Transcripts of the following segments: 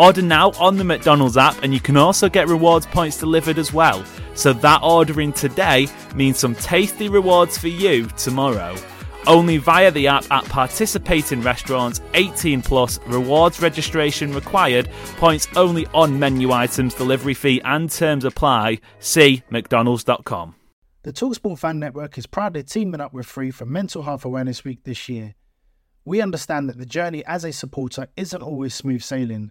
Order now on the McDonald's app, and you can also get rewards points delivered as well. So that ordering today means some tasty rewards for you tomorrow. Only via the app at participating restaurants, 18 plus, rewards registration required, points only on menu items, delivery fee and terms apply. See McDonald's.com. The Talksport Fan Network is proudly teaming up with Free for Mental Health Awareness Week this year. We understand that the journey as a supporter isn't always smooth sailing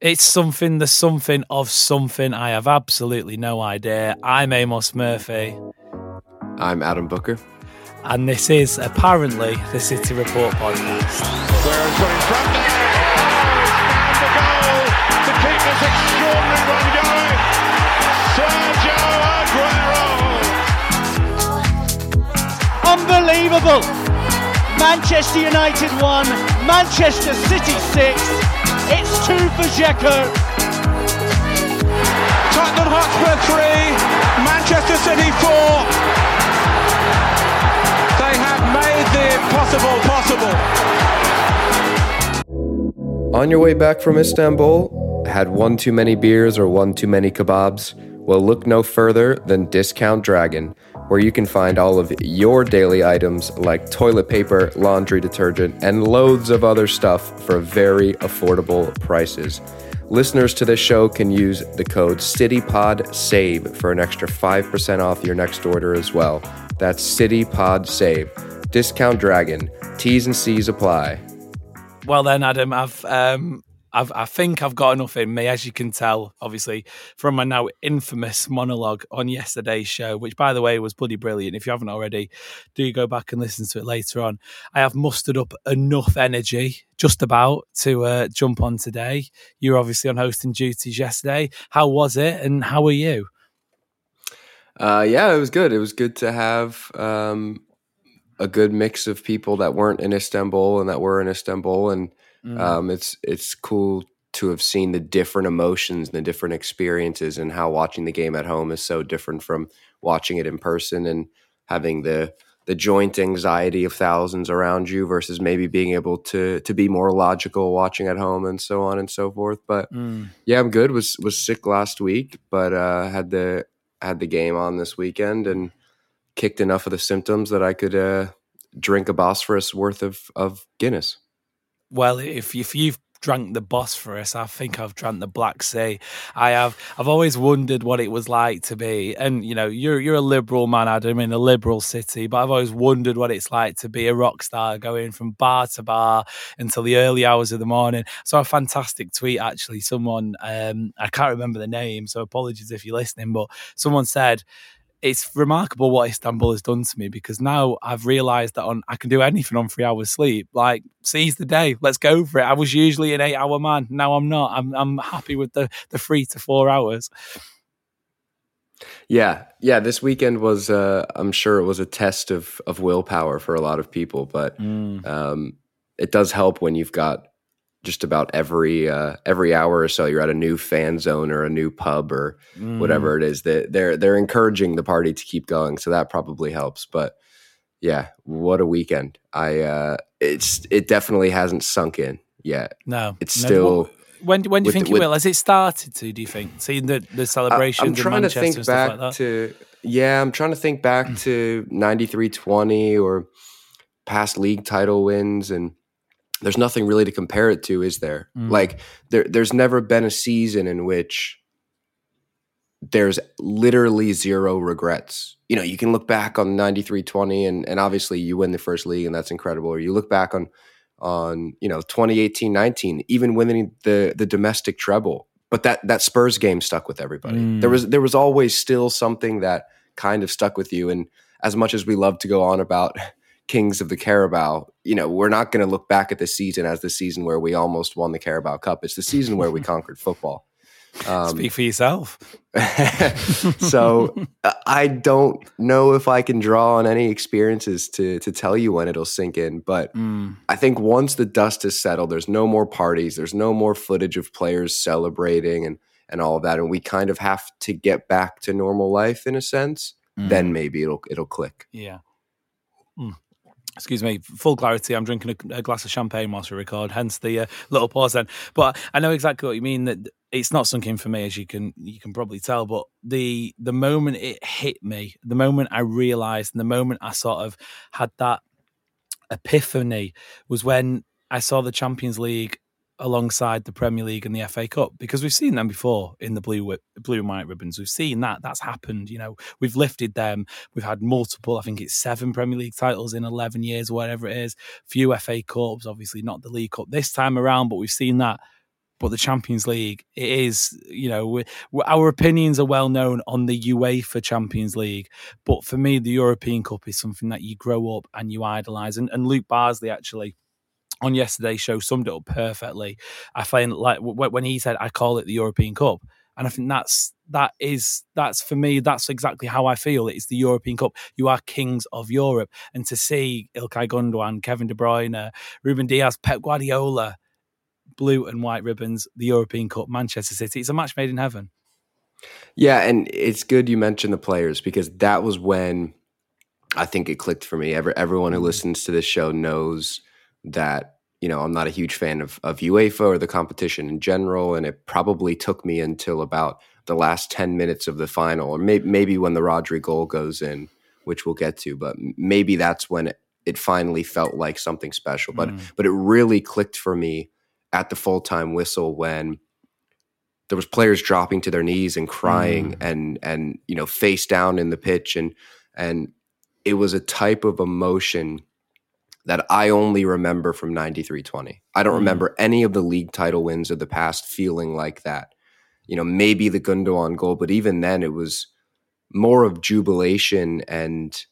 It's something, the something of something. I have absolutely no idea. I'm Amos Murphy. I'm Adam Booker. And this is apparently the City Report podcast. Guerrero's got in front there. Oh, the goal to keep this extraordinary run going. Sergio Aguero. Unbelievable. Manchester United 1, Manchester City 6. It's two for Dzeko. Tottenham Hotspur three, Manchester City four. They have made the impossible possible. On your way back from Istanbul, had one too many beers or one too many kebabs? Well, look no further than Discount Dragon where you can find all of your daily items like toilet paper, laundry detergent, and loads of other stuff for very affordable prices. Listeners to this show can use the code CityPodSave for an extra 5% off your next order as well. That's CityPodSave. Discount Dragon. T's and C's apply. Well then, Adam, I've um, I've, i think I've got enough in me, as you can tell, obviously, from my now infamous monologue on yesterday's show, which, by the way, was bloody brilliant. If you haven't already, do go back and listen to it later on. I have mustered up enough energy, just about, to uh, jump on today. You were obviously on hosting duties yesterday. How was it, and how are you? Uh, yeah, it was good. It was good to have um, a good mix of people that weren't in Istanbul and that were in Istanbul, and Mm. Um, it's it's cool to have seen the different emotions and the different experiences and how watching the game at home is so different from watching it in person and having the the joint anxiety of thousands around you versus maybe being able to to be more logical watching at home and so on and so forth. But mm. yeah, I'm good. Was was sick last week, but uh, had the had the game on this weekend and kicked enough of the symptoms that I could uh, drink a Bosphorus worth of of Guinness. Well, if if you've drank the Bosphorus, I think I've drank the Black Sea. I have. I've always wondered what it was like to be, and you know, you're you're a liberal man, Adam, in a liberal city, but I've always wondered what it's like to be a rock star, going from bar to bar until the early hours of the morning. So a fantastic tweet actually. Someone, um, I can't remember the name, so apologies if you're listening, but someone said it's remarkable what Istanbul has done to me because now I've realised that on I can do anything on three hours sleep. Like seize the day, let's go for it. I was usually an eight hour man. Now I'm not. I'm I'm happy with the the three to four hours. Yeah, yeah. This weekend was, uh, I'm sure, it was a test of of willpower for a lot of people, but mm. um, it does help when you've got just about every uh, every hour or so you're at a new fan zone or a new pub or mm. whatever it is that they're they're encouraging the party to keep going. So that probably helps. But yeah what a weekend. I uh it's it definitely hasn't sunk in yet. No. It's no. still when when do you think with, it will? Has it started to do you think? Seeing the the celebrations i'm trying to think back like to yeah i'm trying to think back to 93-20 or past league title wins and there's nothing really to compare it to, is there? Mm. Like there there's never been a season in which there's literally zero regrets. You know, you can look back on 93-20 and and obviously you win the first league and that's incredible. Or you look back on on, you know, 2018-19, even winning the the domestic treble. But that that Spurs game stuck with everybody. Mm. There was there was always still something that kind of stuck with you and as much as we love to go on about kings of the Carabao, you know, we're not going to look back at the season as the season where we almost won the Carabao Cup. It's the season where we conquered football. Um, Speak for yourself. so I don't know if I can draw on any experiences to to tell you when it'll sink in, but mm. I think once the dust has settled, there's no more parties, there's no more footage of players celebrating and and all of that, and we kind of have to get back to normal life in a sense. Mm. Then maybe it'll it'll click. Yeah. Mm excuse me, full clarity. I'm drinking a, a, glass of champagne whilst we record, hence the uh, little pause then. But I know exactly what you mean. That it's not sunk in for me, as you can you can probably tell. But the the moment it hit me, the moment I realised, and the moment I sort of had that epiphany was when I saw the Champions League alongside the Premier League and the FA Cup because we've seen them before in the blue blue and white ribbons. We've seen that that's happened. You know, we've lifted them. We've had multiple. I think it's seven Premier League titles in eleven years, whatever it is. Few FA Cups, obviously not the League Cup this time around, but we've seen that. But the Champions League, it is, you know, we, our opinions are well known on the UEFA Champions League. But for me, the European Cup is something that you grow up and you idolise. And, and Luke Barsley actually on yesterday's show summed it up perfectly. I find like when he said, "I call it the European Cup," and I think that's that is that's for me. That's exactly how I feel. It's the European Cup. You are kings of Europe, and to see Ilkay Gundogan, Kevin De Bruyne, Ruben Dias, Pep Guardiola, blue and white ribbons, the European Cup, Manchester City. It's a match made in heaven. Yeah, and it's good you mentioned the players because that was when I think it clicked for me. Every, everyone who mm. listens to this show knows that you know I'm not a huge fan of of UEFA or the competition in general, and it probably took me until about the last ten minutes of the final, or may, maybe when the Rodri goal goes in, which we'll get to. But maybe that's when it, it finally felt like something special. But mm. but it really clicked for me at the full time whistle when there was players dropping to their knees and crying mm. and and you know face down in the pitch and and it was a type of emotion that I only remember from 93-20. I don't mm. remember any of the league title wins of the past feeling like that. You know, maybe the Gundogan goal, but even then it was more of jubilation and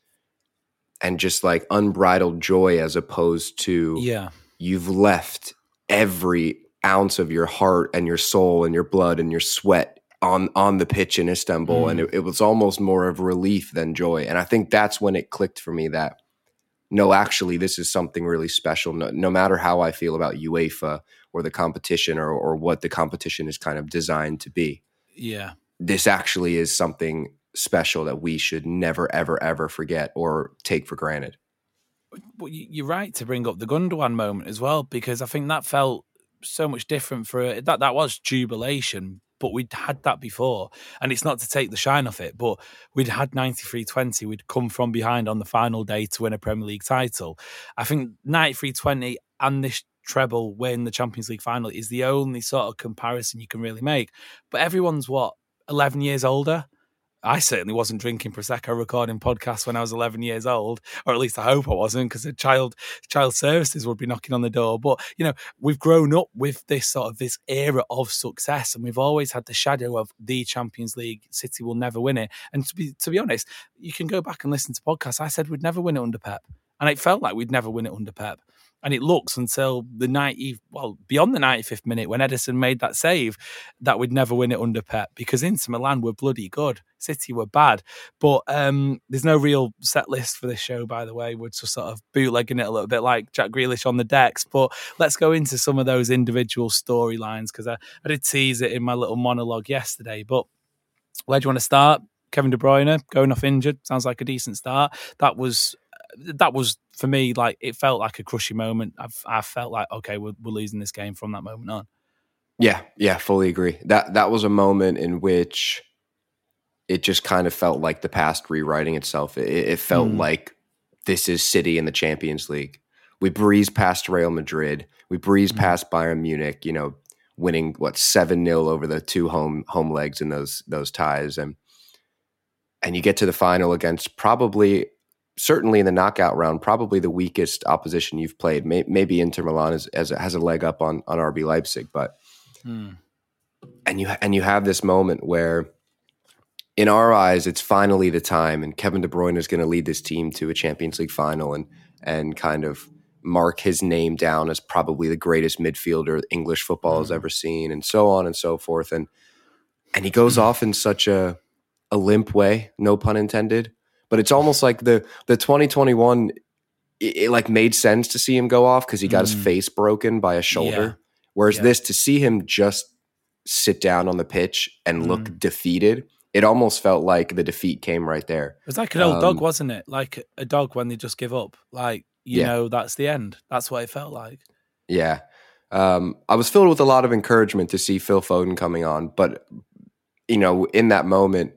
and just like unbridled joy as opposed to yeah you've left every ounce of your heart and your soul and your blood and your sweat on on the pitch in Istanbul mm. and it, it was almost more of relief than joy and I think that's when it clicked for me that no, actually, this is something really special. No, no, matter how I feel about UEFA or the competition or, or what the competition is kind of designed to be. Yeah. This actually is something special that we should never, ever, ever forget or take for granted. Well, you're right to bring up the Gundogan moment as well, because I think that felt so much different for that. That was jubilation, but we'd had that before. And it's not to take the shine off it, but we'd had 93 20. We'd come from behind on the final day to win a Premier League title. I think 93 20 and this treble win, the Champions League final, is the only sort of comparison you can really make. But everyone's what, 11 years older? I certainly wasn't drinking prosecco recording podcasts when I was 11 years old, or at least I hope I wasn't, because the child child services would be knocking on the door. But you know, we've grown up with this sort of this era of success, and we've always had the shadow of the Champions League. City will never win it. And to be to be honest, you can go back and listen to podcasts. I said we'd never win it under Pep, and it felt like we'd never win it under Pep. And it looks until the 90, well, beyond the 95th minute when Ederson made that save that we'd never win it under Pep because Inter Milan were bloody good. City were bad. But um, there's no real set list for this show, by the way. We're just sort of bootlegging it a little bit like Jack Grealish on the decks. But let's go into some of those individual storylines because I, I did tease it in my little monologue yesterday. But where do you want to start? Kevin De Bruyne going off injured sounds like a decent start. That was that was for me like it felt like a crushing moment. I've, I felt like okay, we're, we're losing this game from that moment on. Yeah, yeah, fully agree. That that was a moment in which it just kind of felt like the past rewriting itself. It, it felt mm. like this is City in the Champions League. We breeze past Real Madrid. We breeze mm. past Bayern Munich. You know, winning what seven 0 over the two home home legs in those those ties, and and you get to the final against probably certainly in the knockout round, probably the weakest opposition you've played. May, maybe Inter Milan is, as has a leg up on on RB Leipzig, but hmm. and you and you have this moment where, in our eyes, it's finally the time, and Kevin De Bruyne is going to lead this team to a Champions League final and and kind of mark his name down as probably the greatest midfielder English football has hmm. ever seen, and so on and so forth, and and he goes off in such a a limp way, no pun intended but it's almost like the the 2021 it, it like made sense to see him go off because he got mm. his face broken by a shoulder. Yeah. Whereas yeah. this to see him just sit down on the pitch and look mm. defeated, it almost felt like the defeat came right there. It was like an old um, dog, wasn't it? Like a dog when they just give up. Like, you yeah. know, that's the end. That's what it felt like. Yeah. Um, I was filled with a lot of encouragement to see Phil Foden coming on, but you know, in that moment,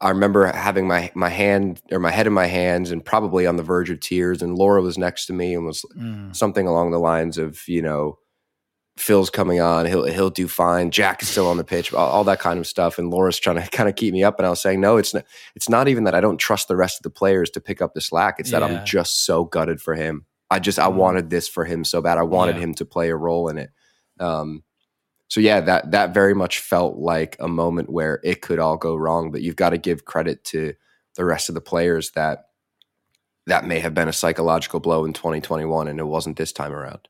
I remember having my my hand or my head in my hands and probably on the verge of tears. And Laura was next to me and was mm. something along the lines of, you know, Phil's coming on, he'll he'll do fine. Jack is still on the pitch, all, all, that kind of stuff. And Laura's trying to kind of keep me up. And I was saying, no, it's not. It's not even that I don't trust the rest of the players to pick up the slack. It's yeah. that I'm just so gutted for him. I just I mm. wanted this for him so bad. I wanted yeah. him to play a role in it. Um, so yeah, that that very much felt like a moment where it could all go wrong. But you've got to give credit to the rest of the players that that may have been a psychological blow in 2021, and it wasn't this time around.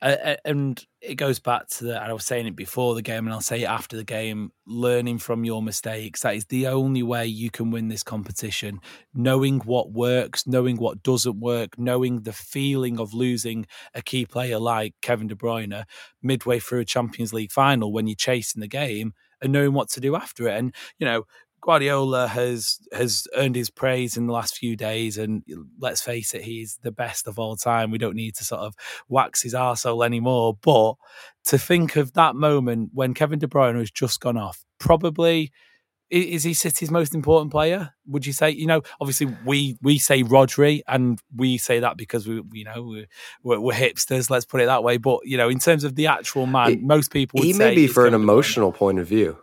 Uh, and it goes back to the, I was saying it before the game, and I'll say it after the game learning from your mistakes. That is the only way you can win this competition. Knowing what works, knowing what doesn't work, knowing the feeling of losing a key player like Kevin De Bruyne midway through a Champions League final when you're chasing the game and knowing what to do after it. And, you know, Guardiola has has earned his praise in the last few days, and let's face it, he's the best of all time. We don't need to sort of wax his arsehole anymore. But to think of that moment when Kevin De Bruyne has just gone off, probably is he City's most important player? Would you say? You know, obviously we we say Rodri, and we say that because we you know we're, we're hipsters. Let's put it that way. But you know, in terms of the actual man, it, most people he may be for an emotional point of view.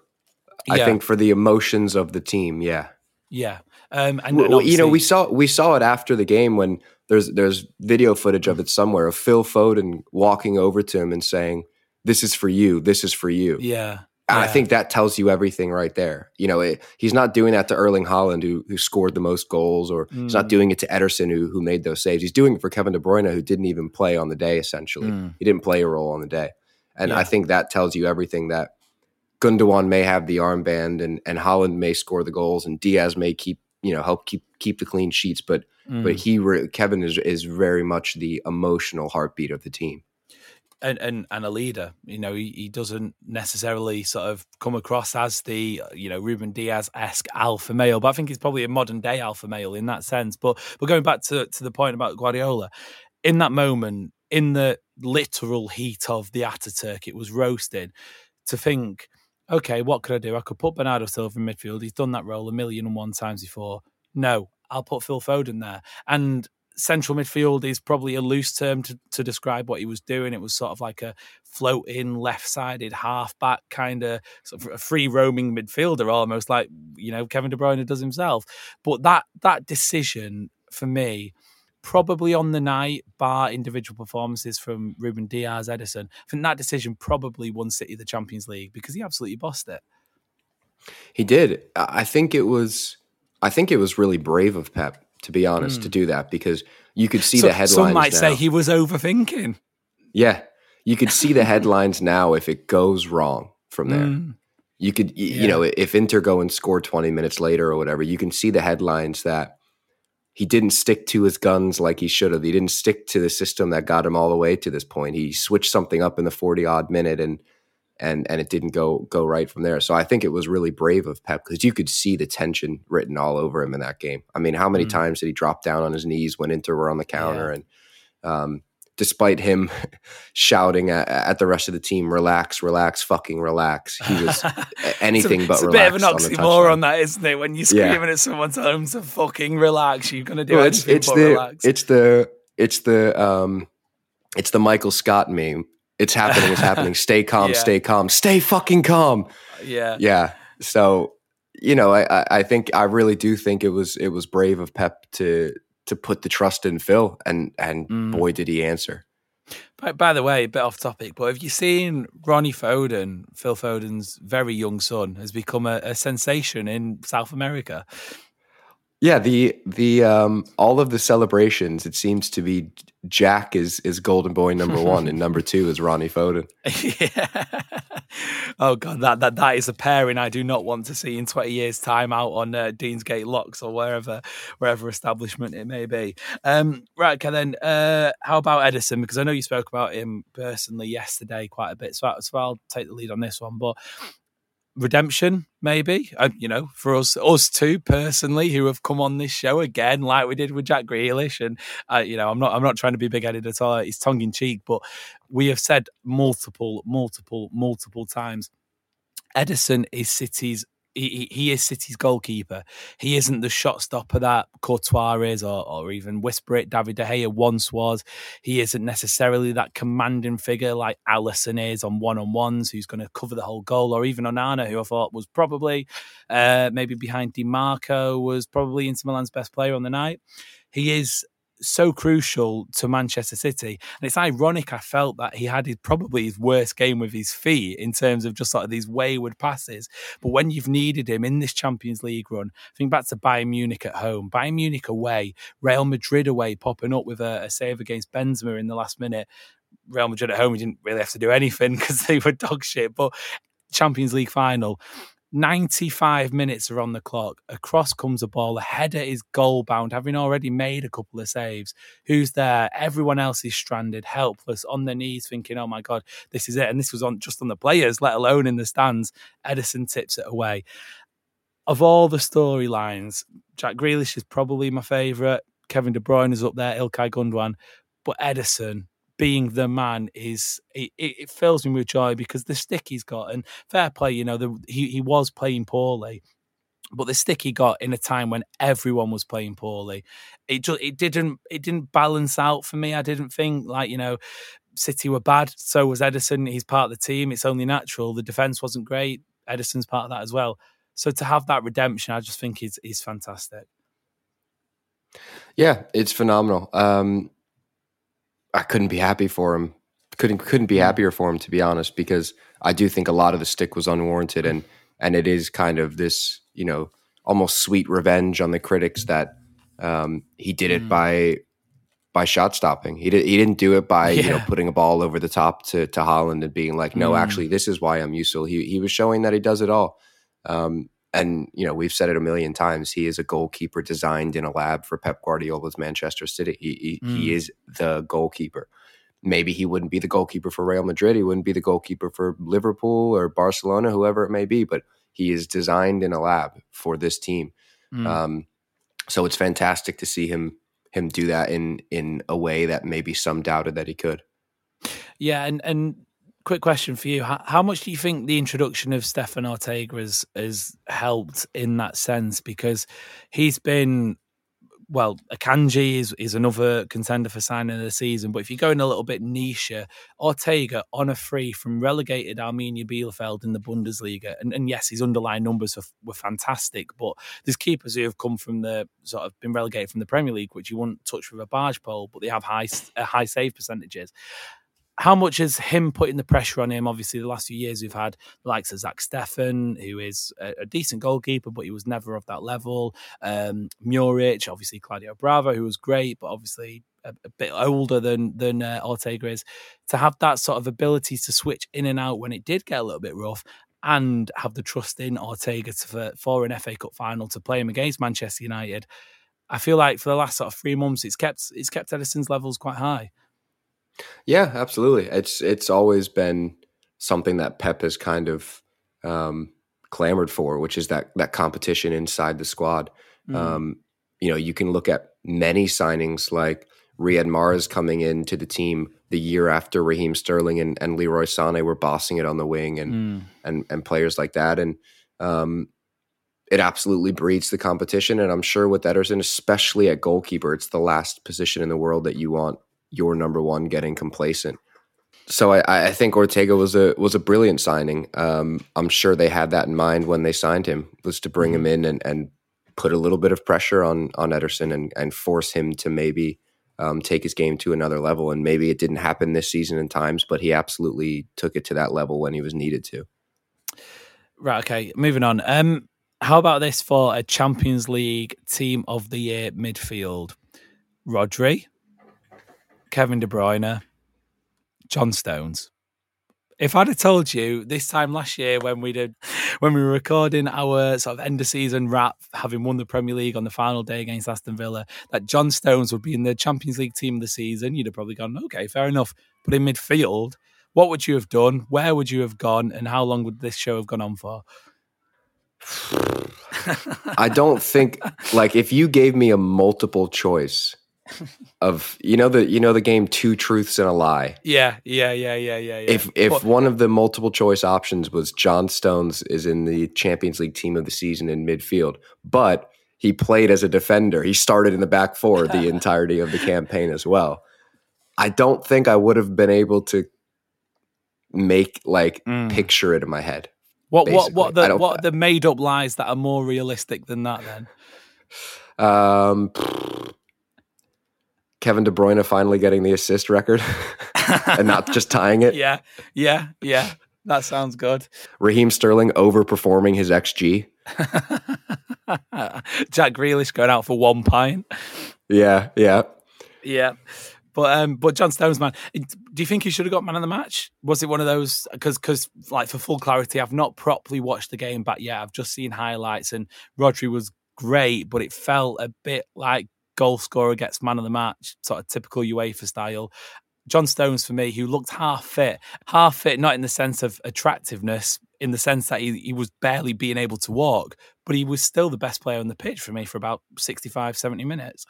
I think for the emotions of the team, yeah. Yeah. Um, and, well, you know, we saw we saw it after the game when there's there's video footage of it somewhere of Phil Foden walking over to him and saying, "This is for you. This is for you." Yeah. And yeah. I think that tells you everything right there. You know, it, he's not doing that to Erling Haaland, who who scored the most goals, or mm. he's not mm. doing it to Ederson, who who made those saves. He's doing it for Kevin De Bruyne, who didn't even play on the day. Essentially, mm. he didn't play a role on the day, and yeah. I think that tells you everything that Gundogan may have the armband and and Haaland may score the goals and Dias may keep you know help keep keep the clean sheets, but mm. but he re- Kevin is is very much the emotional heartbeat of the team. And, and and a leader, you know, he, he doesn't necessarily sort of come across as the you know Ruben Dias esque alpha male, but I think he's probably a modern day alpha male in that sense. But but going back to to the point about Guardiola, in that moment, in the literal heat of the Ataturk, it was roasted. To think okay, what could I do? I could put Bernardo Silva in midfield. He's done that role a million and one times before. No, I'll put Phil Foden there. And central midfield is probably a loose term to, to describe what he was doing. It was sort of like a floating left sided halfback kind of sort of a free roaming midfielder, almost like you know Kevin De Bruyne does himself. But that that decision for me probably on the night, bar individual performances from Ruben Dias, Ederson. I think that decision probably won City the Champions League because he absolutely bossed it. He did. I think it was. I think it was really brave of Pep, to be honest, mm. to hmm. do that because you could see so, the headlines. Some might now. say he was overthinking. Yeah, you could see the headlines now if it goes wrong from there. Mm. You could, you, yeah. you know, if Inter go and score twenty minutes later or whatever, you can see the headlines that he didn't stick to his guns like he should have. He didn't stick to the system that got him all the way to this point. He switched something up in the 40 odd minute and and and it didn't go go right from there. So I think it was really brave of Pep because you could see the tension written all over him in that game. I mean, how many mm. times did he drop down on his knees when Inter were on the counter? Yeah. And um, despite him shouting at, at, the rest of the team, "Relax, relax, fucking relax." He was anything it's but. It's a bit of an oxymoron, on that, isn't it? When you're screaming yeah. at someone's them to fucking relax. You're gonna do well, it's, it's the, relax. It's the it's the um, it's the Michael Scott meme. It's happening. It's happening. Stay calm. Yeah. Stay calm. Stay fucking calm. Yeah. Yeah. So you know, I, I think I really do think it was it was brave of Pep to to put the trust in Phil, and and mm. boy did he answer. By, by, the way, a bit off topic, but have you seen Ronnie Foden, Phil Foden's very young son, has become a, a sensation in South America? Yeah, the the um all of the celebrations, it seems to be Jack is is golden boy number one, and number two is Ronnie Foden. yeah. Oh god, that, that that is a pairing I do not want to see in twenty years' time out on uh, Deansgate Locks or wherever wherever establishment it may be. Um, right, okay, then uh, how about Ederson? Because I know you spoke about him personally yesterday quite a bit, so, so I'll take the lead on this one. But redemption, maybe. Uh, you know, for us, us two personally, who have come on this show again, like we did with Jack Grealish, and uh, you know, I'm not, I'm not trying to be big headed at all. It's tongue in cheek, but we have said multiple, multiple, multiple times. Ederson is City's he, he is City's goalkeeper. He isn't the shot stopper that Courtois is, or, or even whisper it, David De Gea once was. He isn't necessarily that commanding figure like Alisson is on one on ones, who's going to cover the whole goal, or even Onana, who I thought was probably uh, maybe behind Dimarco, was probably Inter Milan's best player on the night. He is so crucial to Manchester City. And it's ironic, I felt that he had his, probably his worst game with his feet in terms of just sort of these wayward passes. But when you've needed him in this Champions League run, think back to Bayern Munich at home, Bayern Munich away, Real Madrid away, popping up with a, a save against Benzema in the last minute. Real Madrid at home, he didn't really have to do anything because they were dog shit. But Champions League final, 95 minutes are on the clock. Across comes a ball. The header is goal bound, having already made a couple of saves. Who's there? Everyone else is stranded, helpless, on their knees, thinking, "Oh my god, this is it." And this was on just on the players, let alone in the stands. Ederson tips it away. Of all the storylines, Jack Grealish is probably my favourite. Kevin De Bruyne is up there. Ilkay Gundogan, but Ederson being the man is it, it, fills me with joy because the stick he's got and fair play, you know, the, he he was playing poorly, but the stick he got in a time when everyone was playing poorly, it just it didn't it didn't balance out for me. I didn't think like you know. City were bad, so was Ederson. He's part of the team. It's only natural. The defense wasn't great. Ederson's part of that as well. So to have that redemption, I just think is is fantastic. Yeah, it's phenomenal. Um, I couldn't be happy for him. Couldn't couldn't be hmm. happier for him to be honest, because I do think a lot of the stick was unwarranted, and and it is kind of this you know almost sweet revenge on the critics that um, he did it mm. by by shot stopping. He did he didn't do it by yeah. you know putting a ball over the top to to Haaland and being like, no, mm. actually, this is why I'm useful. He he was showing that he does it all. Um, and you know we've said it a million times. He is a goalkeeper designed in a lab for Pep Guardiola's Manchester City. He he, mm. he is the goalkeeper. Maybe he wouldn't be the goalkeeper for Real Madrid. He wouldn't be the goalkeeper for Liverpool or Barcelona, whoever it may be. But he is designed in a lab for this team. Mm. Um, so it's fantastic to see him him do that in in a way that maybe some doubted that he could. Yeah, and and quick question for you: how, how, much do you think the introduction of Stefan Ortega has has helped in that sense? Because he's been well, Akanji is, is another contender for signing of the season. But if you're going a little bit niche, Ortega on a free from relegated Arminia Bielefeld in the Bundesliga. And, and yes, his underlying numbers were, were, fantastic. But there's keepers who have come from the sort of been relegated from the Premier League, which you wouldn't touch with a barge pole, but they have high, uh, high save percentages how much is him putting the pressure on him? Obviously, the last few years we've had the likes of Zach Steffen, who is a, a decent goalkeeper, but he was never of that level. Um, Muric, obviously Claudio Bravo, who was great, but obviously a, a bit older than than uh, Ortega is. To have that sort of ability to switch in and out when it did get a little bit rough, and have the trust in Ortega to, for, for an FA Cup final to play him against Manchester United. I feel like for the last sort of three months, it's kept it's kept Ederson's levels quite high. Yeah, absolutely. It's it's always been something that Pep has kind of um, clamored for, which is that that competition inside the squad. Mm. Um, you know, you can look at many signings like Riyad Mahrez coming into the team the year after Raheem Sterling and, and Leroy Sané were bossing it on the wing, and mm. and and players like that, and um, it absolutely breeds the competition. And I'm sure with Ederson, especially at goalkeeper, it's the last position in the world that you want your number one getting complacent. so I, I think Ortega was a was a brilliant signing. Um, I'm sure they had that in mind when they signed him was to bring him in and, and put a little bit of pressure on on Ederson and, and force him to maybe um, take his game to another level. And maybe it didn't happen this season in times, but he absolutely took it to that level when he was needed to. Right. Okay. Moving on. Um, how about this for a Champions League Team of the Year midfield? Rodri, Kevin De Bruyne, John Stones. If I'd have told you this time last year when we did when we were recording our sort of end of season wrap, having won the Premier League on the final day against Aston Villa, that John Stones would be in the Champions League team of the season, you'd have probably gone, okay, fair enough. But in midfield, what would you have done? Where would you have gone? And how long would this show have gone on for? I don't think like if you gave me a multiple choice of you know the you know the game two truths and a lie. Yeah, yeah, yeah, yeah, yeah. yeah. If if What- one of the multiple choice options was John Stones is in the Champions League team of the season in midfield, but he played as a defender. He started in the back four the entirety of the campaign as well. I don't think I would have been able to make like Mm. picture it in my head. what what what the what the made up lies that are more realistic than that then? Um, Kevin De Bruyne finally getting the assist record and not just tying it. Yeah, yeah, yeah. That sounds good. Raheem Sterling overperforming his XG. Jack Grealish going out for one pint. Yeah, yeah. Yeah. But um, but John Stones, man, do you think he should have got man of the match? Was it one of those? Because because like for full clarity, I've not properly watched the game back yet. I've just seen highlights, and Rodri was great, but it felt a bit like goal scorer gets man of the match, sort of typical UEFA style. John Stones for me, who looked half fit, half fit, not in the sense of attractiveness, in the sense that he, he was barely being able to walk, but he was still the best player on the pitch for me for about 65, 70 minutes.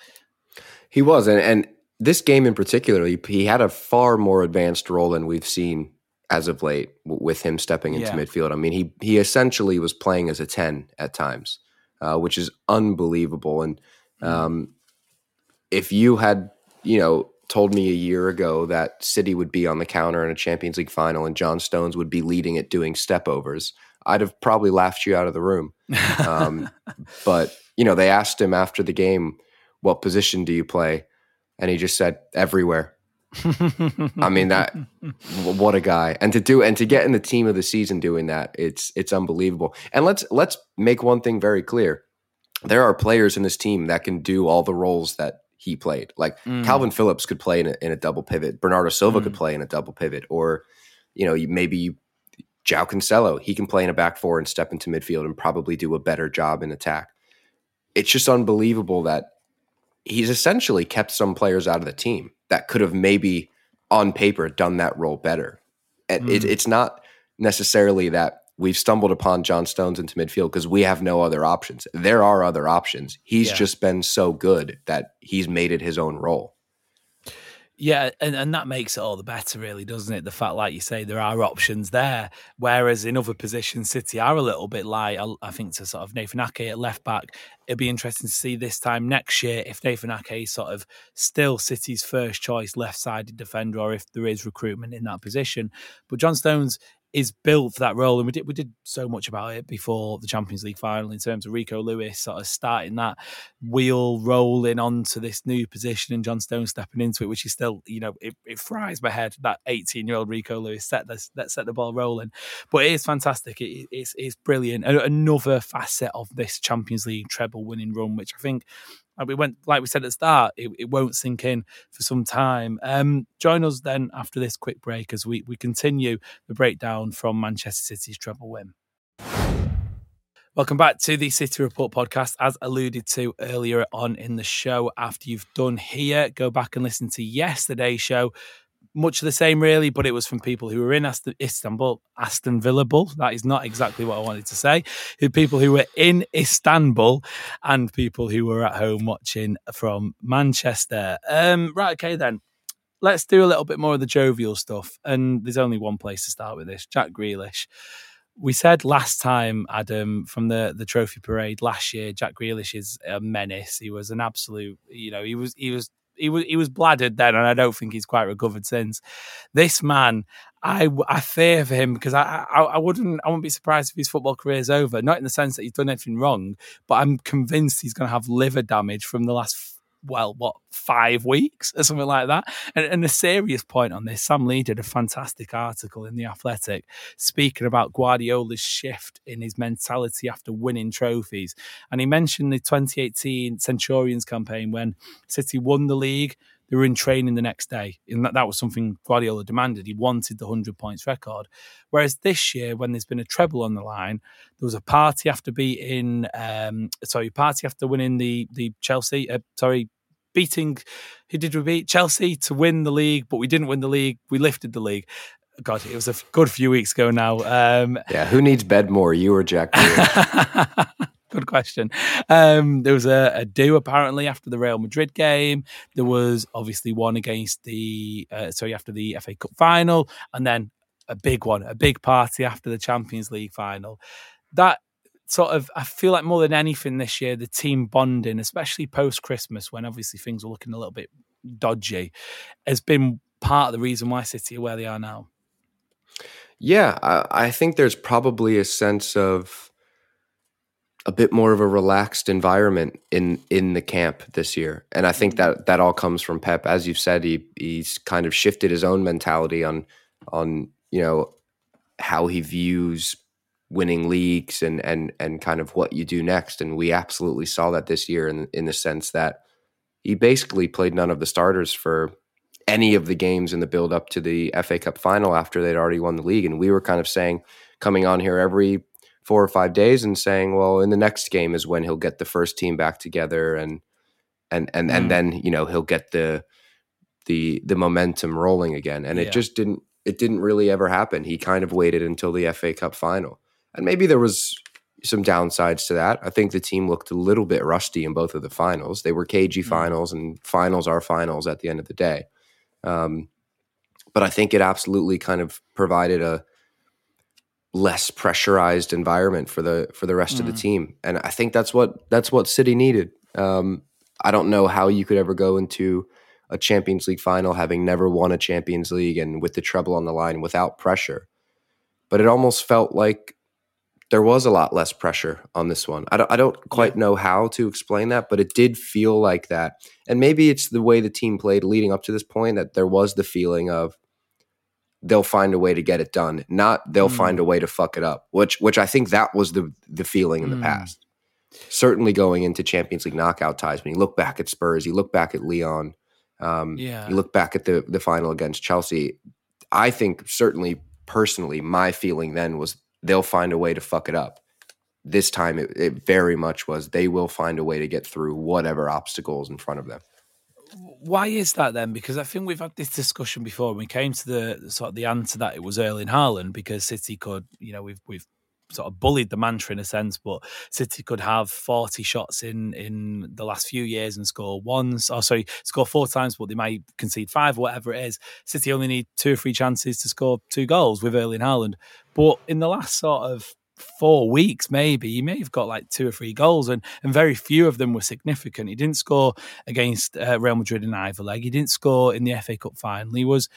He was, and, and this game in particular, he, he had a far more advanced role than we've seen as of late w- with him stepping into Yeah. midfield. I mean, he he essentially was playing as a ten at times, uh, which is unbelievable. And um, if you had, you know, told me a year ago that City would be on the counter in a Champions League final and John Stones would be leading it doing step overs, I'd have probably laughed you out of the room. Um, but you know, they asked him after the game, "What position do you play?" And he just said, "Everywhere." I mean that what a guy. And to do and to get in the team of the season doing that, it's it's unbelievable. And let's let's make one thing very clear. There are players in this team that can do all the roles that he played. Like mm. Kalvin Phillips could play in a, in a double pivot. Bernardo Silva could mm. play in a double pivot or you know, you- maybe you João Cancelo, he can play in a back four and step into midfield and probably do a better job in attack. It's just unbelievable that he's essentially kept some players out of the team that could have maybe on paper done that role better. And it, mm. it's not necessarily that we've stumbled upon John Stones into midfield because we have no other options. There are other options. He's Yeah. just been so good that he's made it his own role. Yeah, and, and that makes it all the better, really, doesn't it? The fact, like you say, there are options there. Whereas in other positions, City are a little bit light. I, I think to sort of Nathan Ake at left back, it'll be interesting to see this time next year if Nathan Ake is sort of still City's first choice left sided defender or if there is recruitment in that position. But John Stones is built for that role, and we did we did so much about it before the Champions League final in terms of Rico Lewis sort of starting that wheel rolling onto this new position and John Stone stepping into it, which is still, you know, it, it fries my head that 18 year old Rico Lewis set this that set the ball rolling. But it is fantastic. It, it's it's brilliant. Another facet of this Champions League treble winning run, which I think we went like we said at the start, it, it won't sink in for some time. Um, join us then after this quick break as we we continue the breakdown from Manchester City's treble win. Welcome back to the City Report podcast. As alluded to earlier on in the show, after you've done here, go back and listen to yesterday's show. Much the same, really, but it was from people who were in Aston, Istanbul, Aston Villa Bull. That is not exactly what I wanted to say. People who were in Istanbul and people who were at home watching from Manchester. Um, right, okay, then let's do a little bit more of the jovial stuff. And there's only one place to start with this Jack Grealish. We said last time, Adam, from the, the trophy parade last year, Jack Grealish is a menace. He was an absolute, you know, he was he was he was he was bladdered then, and I don't think he's quite recovered since. This man, I, I fear for him because I, I I wouldn't I wouldn't be surprised if his football career is over. Not in the sense that he's done anything wrong, but I'm convinced he's going to have liver damage from the last well, what, five weeks or something like that. And, and a serious point on this, Sam Lee did a fantastic article in The Athletic speaking about Guardiola's shift in his mentality after winning trophies. And he mentioned the 2018 Centurions campaign when City won the league. They were in training the next day. And that, that was something Guardiola demanded. He wanted the 100 points record. Whereas this year, when there's been a treble on the line, there was a party after beating, um, sorry, party after winning the, the Chelsea, uh, sorry, beating, who did we beat? Chelsea to win the league, but we didn't win the league. We lifted the league. God, it was a good few weeks ago now. Um, yeah, who needs bed more, you or Jack? good question. Um, there was a, a, do apparently after the Real Madrid game. There was obviously one against the uh, sorry after the FA Cup final, and then a big one, a big party after the Champions League final. That sort of I feel like more than anything this year, the team bonding, especially post Christmas when obviously things were looking a little bit dodgy, has been part of the reason why City are where they are now. Yeah, I, I think there's probably a sense of a bit more of a relaxed environment in in the camp this year, and I think mm-hmm. that that all comes from Pep. As you've said, he he's kind of shifted his own mentality on on you know how he views winning leagues and and and kind of what you do next. And we absolutely saw that this year in in the sense that he basically played none of the starters for any of the games in the build up to the FA Cup final after they'd already won the league. And we were kind of saying, coming on here every four or five days and saying, well, in the next game is when he'll get the first team back together and and and mm. and then you know he'll get the the the momentum rolling again. And yeah. it just didn't it didn't really ever happen. He kind of waited until the FA Cup final and maybe there was some downsides to that. I think the team looked a little bit rusty in both of the finals. They were cagey mm-hmm. finals, and finals are finals at the end of the day. Um, but I think it absolutely kind of provided a less pressurized environment for the for the rest mm-hmm. of the mm. team, and I think that's what that's what City needed. Um, I don't know how you could ever go into a Champions League final having never won a Champions League and with the treble on the line without pressure. But it almost felt like there was a lot less pressure on this one. I don't, I don't quite know how to explain that, but it did feel like that. And maybe it's the way the team played leading up to this point that there was the feeling of they'll find a way to get it done, not they'll mm. find a way to fuck it up. Which, which I think that was the the feeling in the mm. past. Certainly going into Champions League knockout ties, when you look back at Spurs, you look back at Lyon, um, yeah. you look back at the the final against Chelsea. I think certainly personally, my feeling then was they'll find a way to fuck it up. This time, it, it very much was they will find a way to get through whatever obstacles in front of them why is that then? Because I think we've had this discussion before. We came to the sort of the answer that it was Erling Haaland because City could, you know, we've we've sort of bullied the mantra in a sense, but City could have forty shots in in the last few years and score once, or sorry, score four times, but they might concede five or whatever it is. City only need two or three chances to score two goals with Erling Haaland. But in the last sort of four weeks, maybe he may have got like two or three goals, and and very few of them were significant. He didn't score against uh, Real Madrid in either leg. He didn't score in the FA Cup final. He was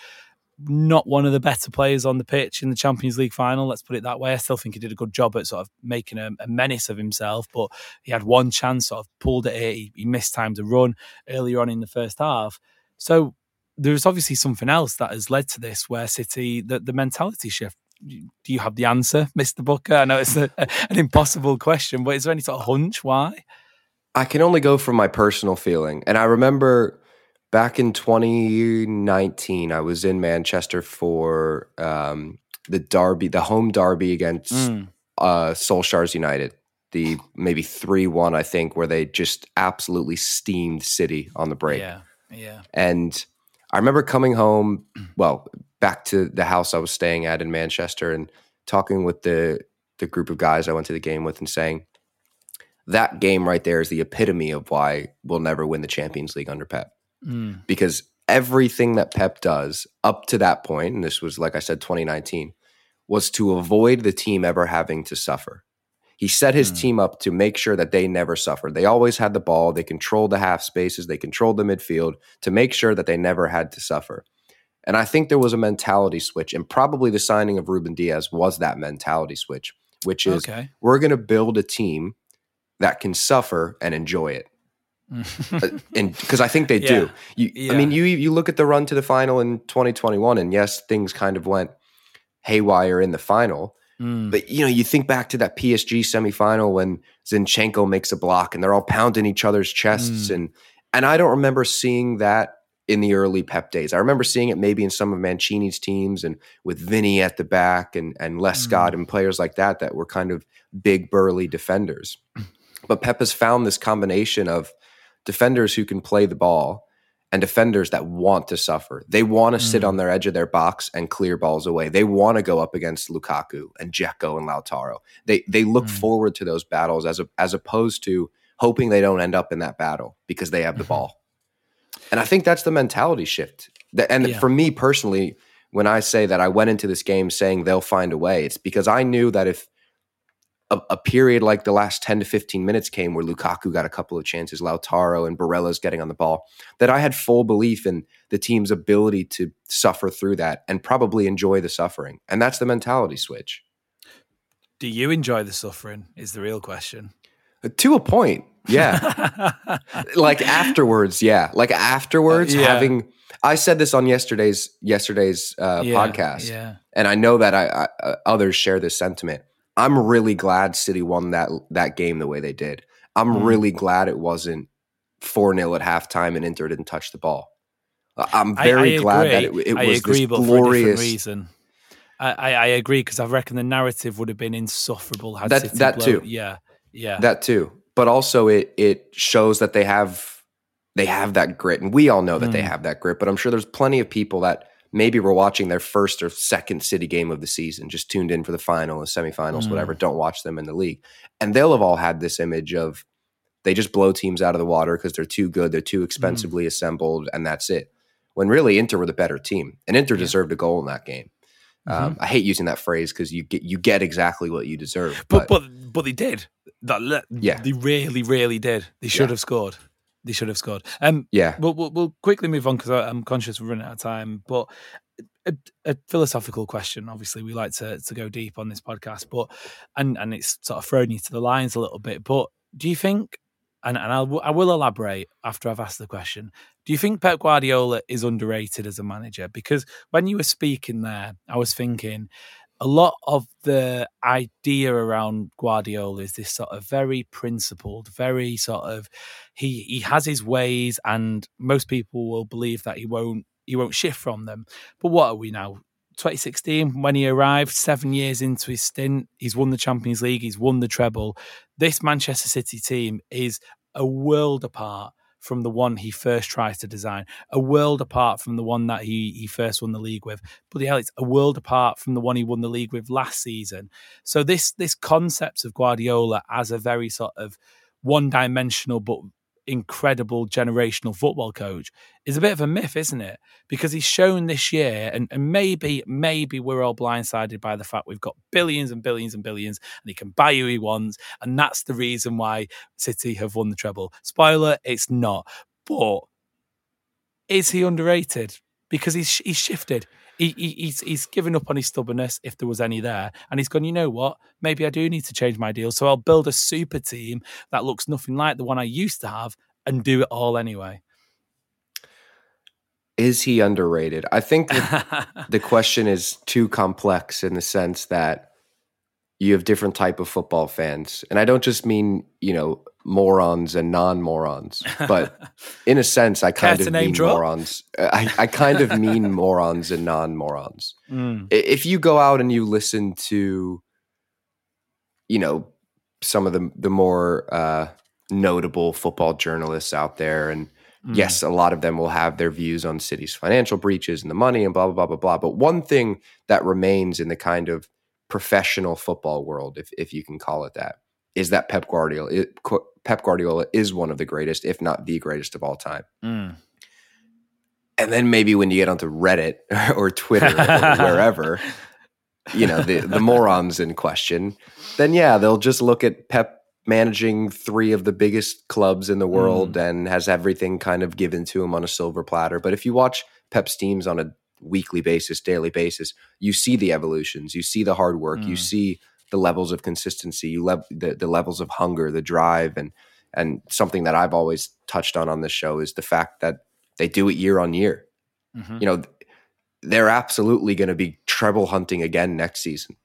not one of the better players on the pitch in the Champions League final. Let's put it that way. I still think he did a good job at sort of making a, a menace of himself, but he had one chance, sort of pulled it. He, he missed time to run earlier on in the first half. So there's obviously something else that has led to this, where City the, the mentality shift. Do you have the answer, Mister Booker? I know it's a, an impossible question, but is there any sort of hunch why? I can only go from my personal feeling, and I remember back in 2019, I was in Manchester for um, the derby, the home derby against mm. uh, Solskjaer's United. The maybe three one, I think, where they just absolutely steamed City on the break. Yeah, yeah. And I remember coming home, well, back to the house I was staying at in Manchester, and talking with the the group of guys I went to the game with, and saying that game right there is the epitome of why we'll never win the Champions League under Pep. Mm. Because everything that Pep does up to that point, and this was, like I said, 2019, was to avoid the team ever having to suffer. He set his team up to make sure that they never suffered. They always had the ball. They controlled the half spaces. They controlled the midfield to make sure that they never had to suffer. And I think there was a mentality switch, and probably the signing of Ruben Dias was that mentality switch, which is Okay. we're going to build a team that can suffer and enjoy it. And because I think they do. You, Yeah. I mean, you you look at the run to the final in 2021, and yes, things kind of went haywire in the final. Mm. But you know, you think back to that PSG semifinal when Zinchenko makes a block and they're all pounding each other's chests, Mm. and and I don't remember seeing that in the early Pep days. I remember seeing it maybe in some of Mancini's teams and with Vinny at the back and and Mm. Lescott and players like that that were kind of big burly defenders. But Pep has found this combination of defenders who can play the ball and defenders that want to suffer. They want to sit on mm. their edge of their box and clear balls away. They want to go up against Lukaku and Dzeko and Lautaro. They they look mm. forward to those battles as a, as opposed to hoping they don't end up in that battle because they have the mm-hmm. ball. And I think that's the mentality shift. And Yeah. for me personally, when I say that I went into this game saying they'll find a way, it's because I knew that if a, a period like the last 10 to 15 minutes came where Lukaku got a couple of chances, Lautaro and Barella's getting on the ball, that I had full belief in the team's ability to suffer through that and probably enjoy the suffering. And that's the mentality switch. Do you enjoy the suffering? Is the real question. To a point, yeah. like afterwards, yeah. Like afterwards, yeah. having I said this on yesterday's yesterday's uh, Yeah, podcast, Yeah. and I know that I, I uh, others share this sentiment. I'm really glad City won that that game the way they did. I'm Mm. really glad it wasn't four 0 at halftime and Inter didn't touch the ball. I- I'm very I glad that it, it I was agree, this but for a glorious. reason. I, I, I agree because I reckon the narrative would have been insufferable had That- City that blown- too. Yeah, yeah, That too, but also it it shows that they have they have that grit, and we all know that they Mm. have that grit. But I'm sure there's plenty of people that maybe were watching their first or second City game of the season, just tuned in for the final, the semifinals, Mm. whatever. Don't watch them in the league, and they'll have all had this image of they just blow teams out of the water because they're too good, they're Mm. too expensively assembled, and that's it. When really Inter were the better team, and Inter deserved a goal in that game. Mm-hmm. Um, I hate using that phrase because you get you get exactly what you deserve. but but but they did. That Yeah. they really really did. They should Yeah. have scored. They should have scored. Um, yeah, We'll, we'll, we'll quickly move on because I'm conscious we're running out of time. But a, a philosophical question. Obviously, we like to to go deep on this podcast, but and and it's sort of thrown you to the lines a little bit. But do you think? And and I'll, I will elaborate after I've asked the question. Do you think Pep Guardiola is underrated as a manager? Because when you were speaking there, I was thinking a lot of the idea around Guardiola is this sort of very principled, very sort of he he has his ways, and most people will believe that he won't he won't shift from them. But what are we now? 2016, when he arrived, seven years into his stint, he's won the Champions League, he's won the treble. This Manchester City team is a world apart from the one he first tries to design, a world apart from the one that he he first won the league with. But hell, it's a world apart from the one he won the league with last season. So this this concept of Guardiola as a very sort of one dimensional but incredible generational football coach is a bit of a myth, isn't it? Because he's shown this year, and, and maybe, maybe we're all blindsided by the fact we've got billions and billions and billions, and he can buy who he wants, and that's the reason why City have won the treble. Spoiler, it's not. But is he underrated? Because he's he's shifted. He, he, he's he's given up on his stubbornness if there was any there, and he's gone. You know what? Maybe I do need to change my deal, so I'll build a super team that looks nothing like the one I used to have, and do it all anyway. is he underrated? I think the question is too complex in the sense that you have different type of football fans and i don't just mean you know morons and non-morons but in a sense i kind of mean drop? morons I, I kind of mean morons and non-morons Mm. If you go out and you listen to you know some of the the more uh notable football journalists out there and Mm. yes a lot of them will have their views on city's financial breaches and the money and blah blah blah blah blah but one thing that remains in the kind of professional football world if if you can call it that is that Pep Guardiola Pep Guardiola is one of the greatest if not the greatest of all time Mm. and then maybe when you get onto Reddit or Twitter or wherever, you know the the morons in question, then yeah, they'll just look at Pep managing three of the biggest clubs in the world mm. and has everything kind of given to him on a silver platter. But if you watch Pep's teams on a weekly basis, daily basis, you see the evolutions, you see the hard work, mm. you see the levels of consistency, you le- the the levels of hunger, the drive, and and something that I've always touched on on this show is the fact that they do it year on year. Mm-hmm. You know, they're absolutely going to be treble hunting again next season.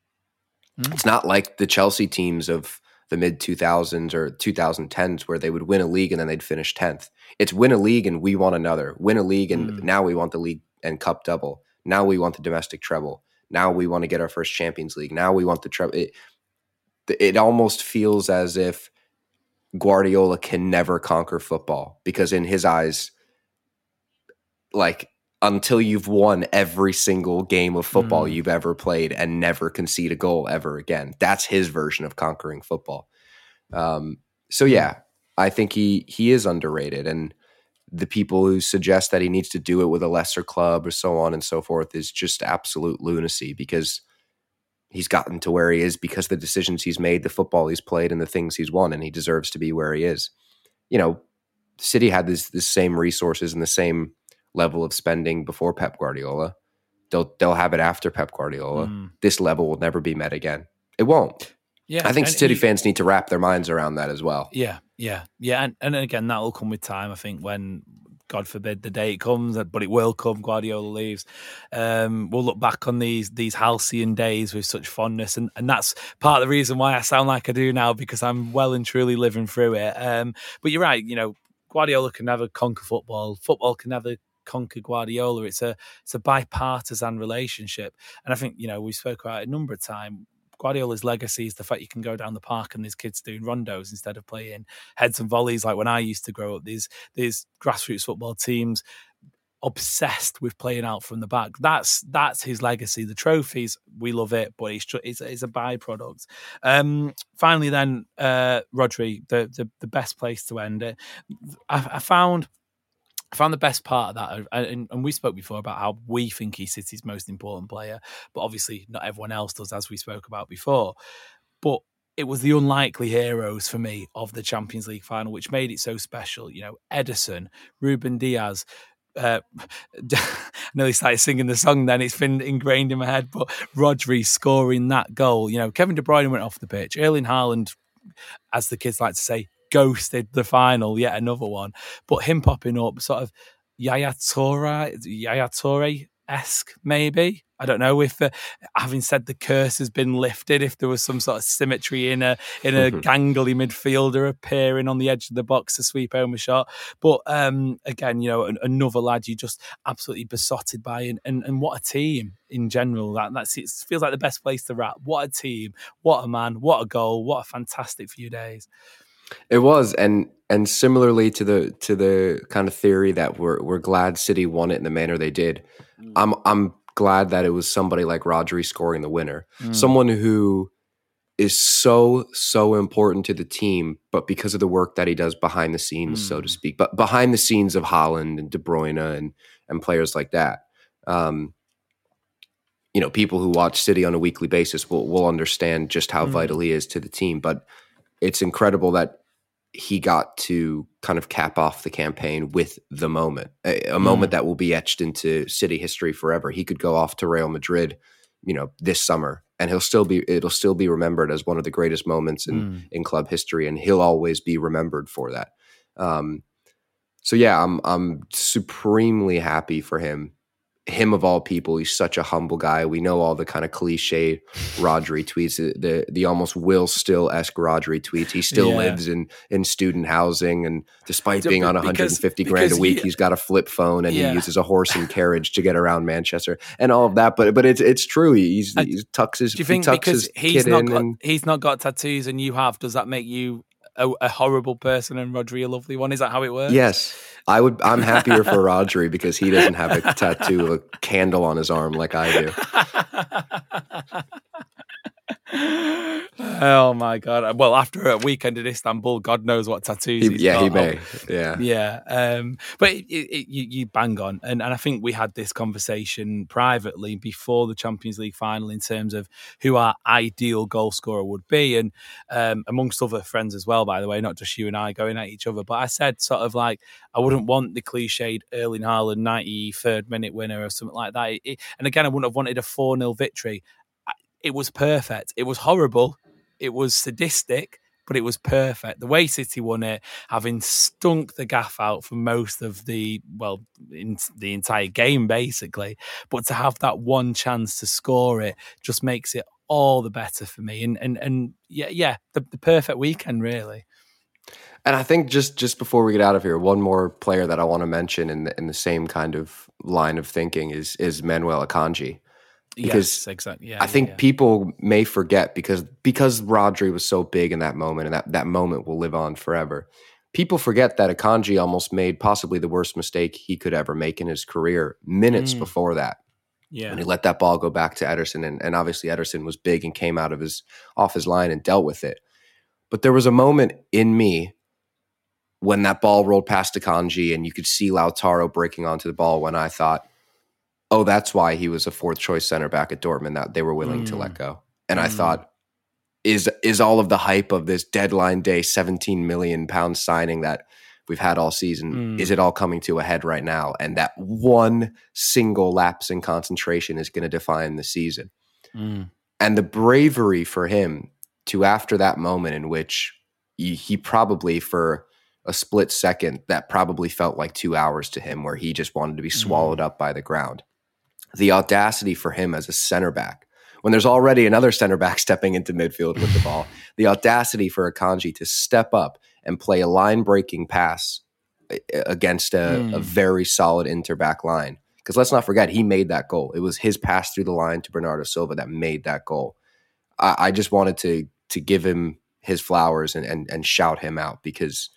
Mm-hmm. It's not like the Chelsea teams of the mid 2000s or 2010s where they would win a league and then they'd finish 10th. It's win a league and we want another. Win a league and mm. now we want the league and cup double. Now we want the domestic treble. Now we want to get our first Champions League. Now we want the treble. It, it almost feels as if Guardiola can never conquer football because in his eyes, like until you've won every single game of football mm. you've ever played and never concede a goal ever again. That's his version of conquering football. Um, so yeah, I think he he is underrated, and the people who suggest that he needs to do it with a lesser club or so on and so forth is just absolute lunacy because he's gotten to where he is because the decisions he's made, the football he's played, and the things he's won, and he deserves to be where he is. You know, City had this the same resources and the same level of spending before Pep Guardiola. They'll they'll have it after Pep Guardiola. Mm. This level will never be met again. It won't. Yeah, I think City he, fans need to wrap their minds around that as well. Yeah, yeah, yeah, and, and again that will come with time. I think when God forbid the day it comes, but it will come. Guardiola leaves. Um, we'll look back on these these halcyon days with such fondness, and, and that's part of the reason why I sound like I do now because I'm well and truly living through it. Um, but you're right. You know, Guardiola can never conquer football. Football can never conquer Guardiola. It's a it's a bipartisan relationship, and I think you know we spoke about it a number of times. Guardiola's legacy is the fact you can go down the park and there's kids doing rondos instead of playing heads and volleys like when I used to grow up. These these grassroots football teams obsessed with playing out from the back. That's that's his legacy. The trophies, we love it, but it's it's, it's a byproduct. Um, finally, then uh, Rodri, the, the the best place to end it. I, I found I found the best part of that, and, and, we spoke before about how we think he's City's most important player, but obviously not everyone else does, as we spoke about before. But it was the unlikely heroes for me of the Champions League final, which made it so special. You know, Ederson, Ruben Dias. Uh, I nearly started singing the song then, it's been ingrained in my head. But Rodri scoring that goal, you know, Kevin De Bruyne went off the pitch. Erling Haaland, as the kids like to say, ghosted the final, yet another one. But him popping up, sort of Yaya Toure, Yaya Toure esque, maybe. I don't know if, uh, having said the curse has been lifted, if there was some sort of symmetry in a in a gangly midfielder appearing on the edge of the box to sweep home a shot. But um, again, you know, another lad you just absolutely besotted by, and, and, and what a team in general. That that's it feels like the best place to wrap. What a team! What a man! What a goal! What a fantastic few days! It was, and and similarly to the to the kind of theory that we're we're glad City won it in the manner they did. Mm. I'm I'm glad that it was somebody like Rodri scoring the winner, mm. someone who is so so important to the team, but because of the work that he does behind the scenes, mm. so to mm. speak, but behind the scenes of Haaland and De Bruyne and and players like that. Um, you know, people who watch City on a weekly basis will will understand just how mm. vital he is to the team, but it's incredible that he got to kind of cap off the campaign with the moment, a, a mm. moment that will be etched into city history forever. He could go off to Real Madrid, you know, this summer, and he'll still be it'll still be remembered as one of the greatest moments in mm. in club history, and he'll always be remembered for that. Um, so yeah, I'm I'm supremely happy for him him of all people, he's such a humble guy. We know all the kind of cliche Rodri tweets, the the almost Will Still esque Rodri tweets. He still yeah. lives in in student housing, and despite being on 150 because, grand a week, he, has got a flip phone and yeah. he uses a horse and carriage to get around Manchester and all of that. But but it's it's true. He's he tucks his. Do you think because he's not got, and, he's not got tattoos and you have? Does that make you a, a horrible person and Rodri a lovely one? Is that how it works? Yes. I would. I'm happier for Rodri because he doesn't have a tattoo of a candle on his arm like I do. Oh my god! Well, after a weekend in Istanbul, God knows what tattoos. He, yeah, got. he may. Yeah, yeah. Um, but it, it, you, you bang on, and and I think we had this conversation privately before the Champions League final in terms of who our ideal goal scorer would be, and um, amongst other friends as well. By the way, not just you and I going at each other, but I said sort of like I wouldn't want the cliched Erling Haaland ninety third minute winner or something like that. It, and again, I wouldn't have wanted a four 0 victory. It was perfect. It was horrible it was sadistic, but it was perfect. The way City won it, having stunk the gaff out for most of the well, in the entire game basically, but to have that one chance to score it just makes it all the better for me. And and and yeah, yeah, the, the perfect weekend really. And I think just just before we get out of here, one more player that I want to mention in the, in the same kind of line of thinking is is Manuel Akanji because yes, exactly. Yeah, I think yeah. people may forget because because Rodri was so big in that moment, and that that moment will live on forever. People forget that Akanji almost made possibly the worst mistake he could ever make in his career minutes mm. before that. Yeah, and he let that ball go back to Ederson, and, and obviously Ederson was big and came out of his off his line and dealt with it. But there was a moment in me when that ball rolled past Akanji, and you could see Lautaro breaking onto the ball when I thought oh, that's why he was a fourth choice center back at Dortmund that they were willing mm. to let mm. go. And mm. I thought, is is all of the hype of this deadline day 17 million pound signing that we've had all season mm. is it all coming to a head right now and that one single lapse in concentration is going to define the season mm. and the bravery for him to after that moment in which he, he probably for a split second that probably felt like two hours to him where he just wanted to be swallowed mm. up by the ground the audacity for him as a center back when there's already another center back stepping into midfield with the ball, the audacity for Akanji to step up and play a line breaking pass against a, mm. a, hmm. very solid inter back line. Because let's not forget, he made that goal. It was his pass through the line to Bernardo Silva that made that goal. I, I just wanted to to give him his flowers and, and and shout him out because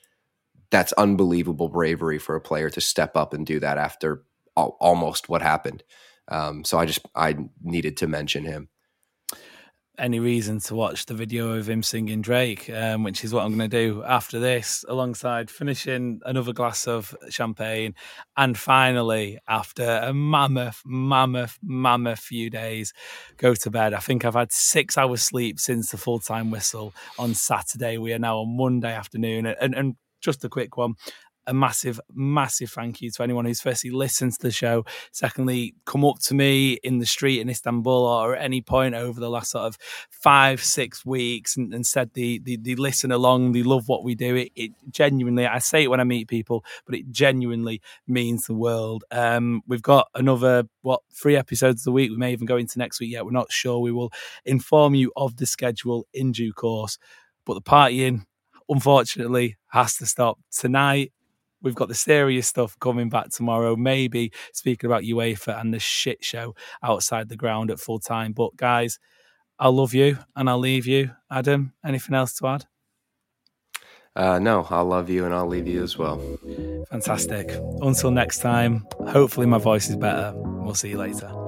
that's unbelievable bravery for a player to step up and do that after al- almost what happened. Um, so I just I needed to mention him. Any reason to watch the video of him singing Drake, um, which is what I'm going to do after this, alongside finishing another glass of champagne, and finally, after a mammoth, mammoth, mammoth few days, go to bed. I think I've had six hours sleep since the full time whistle on Saturday. We are now on Monday afternoon, and, and just a quick one a massive, massive thank you to anyone who's firstly listened to the show. Secondly, come up to me in the street in Istanbul or at any point over the last sort of five, six weeks and, and said they, they, they, listen along, they love what we do. It, it, genuinely, I say it when I meet people, but it genuinely means the world. Um, we've got another, what, three episodes a week. We may even go into next week yet. We're not sure. We will inform you of the schedule in due course. But the partying, unfortunately, has to stop tonight We've got the serious stuff coming back tomorrow. Maybe speaking about UEFA and the shit show outside the ground at full time. But guys, I'll love you and I'll leave you. Adam, anything else to add? Uh, no, I'll love you and I'll leave you as well. Fantastic. Until next time, hopefully my voice is better. We'll see you later.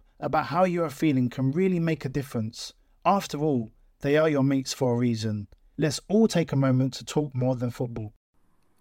about how you are feeling can really make a difference. After all, they are your mates for a reason. Let's all take a moment to talk more than football.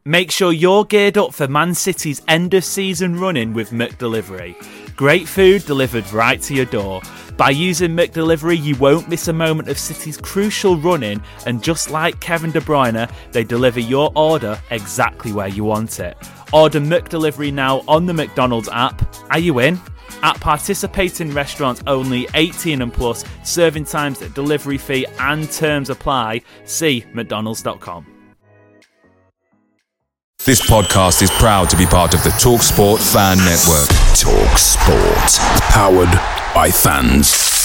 Make sure you're geared up for Man City's end of season running with McDelivery. Great food delivered right to your door. By using McDelivery, you won't miss a moment of City's crucial running, and just like Kevin De Bruyne, they deliver your order exactly where you want it. Order McDelivery now on the McDonald's app. Are you in? At participating restaurants only 18 and plus, serving times, delivery fee, and terms apply. See McDonald's.com. This podcast is proud to be part of the TalkSport Fan Network. Talk Sport. Powered by fans.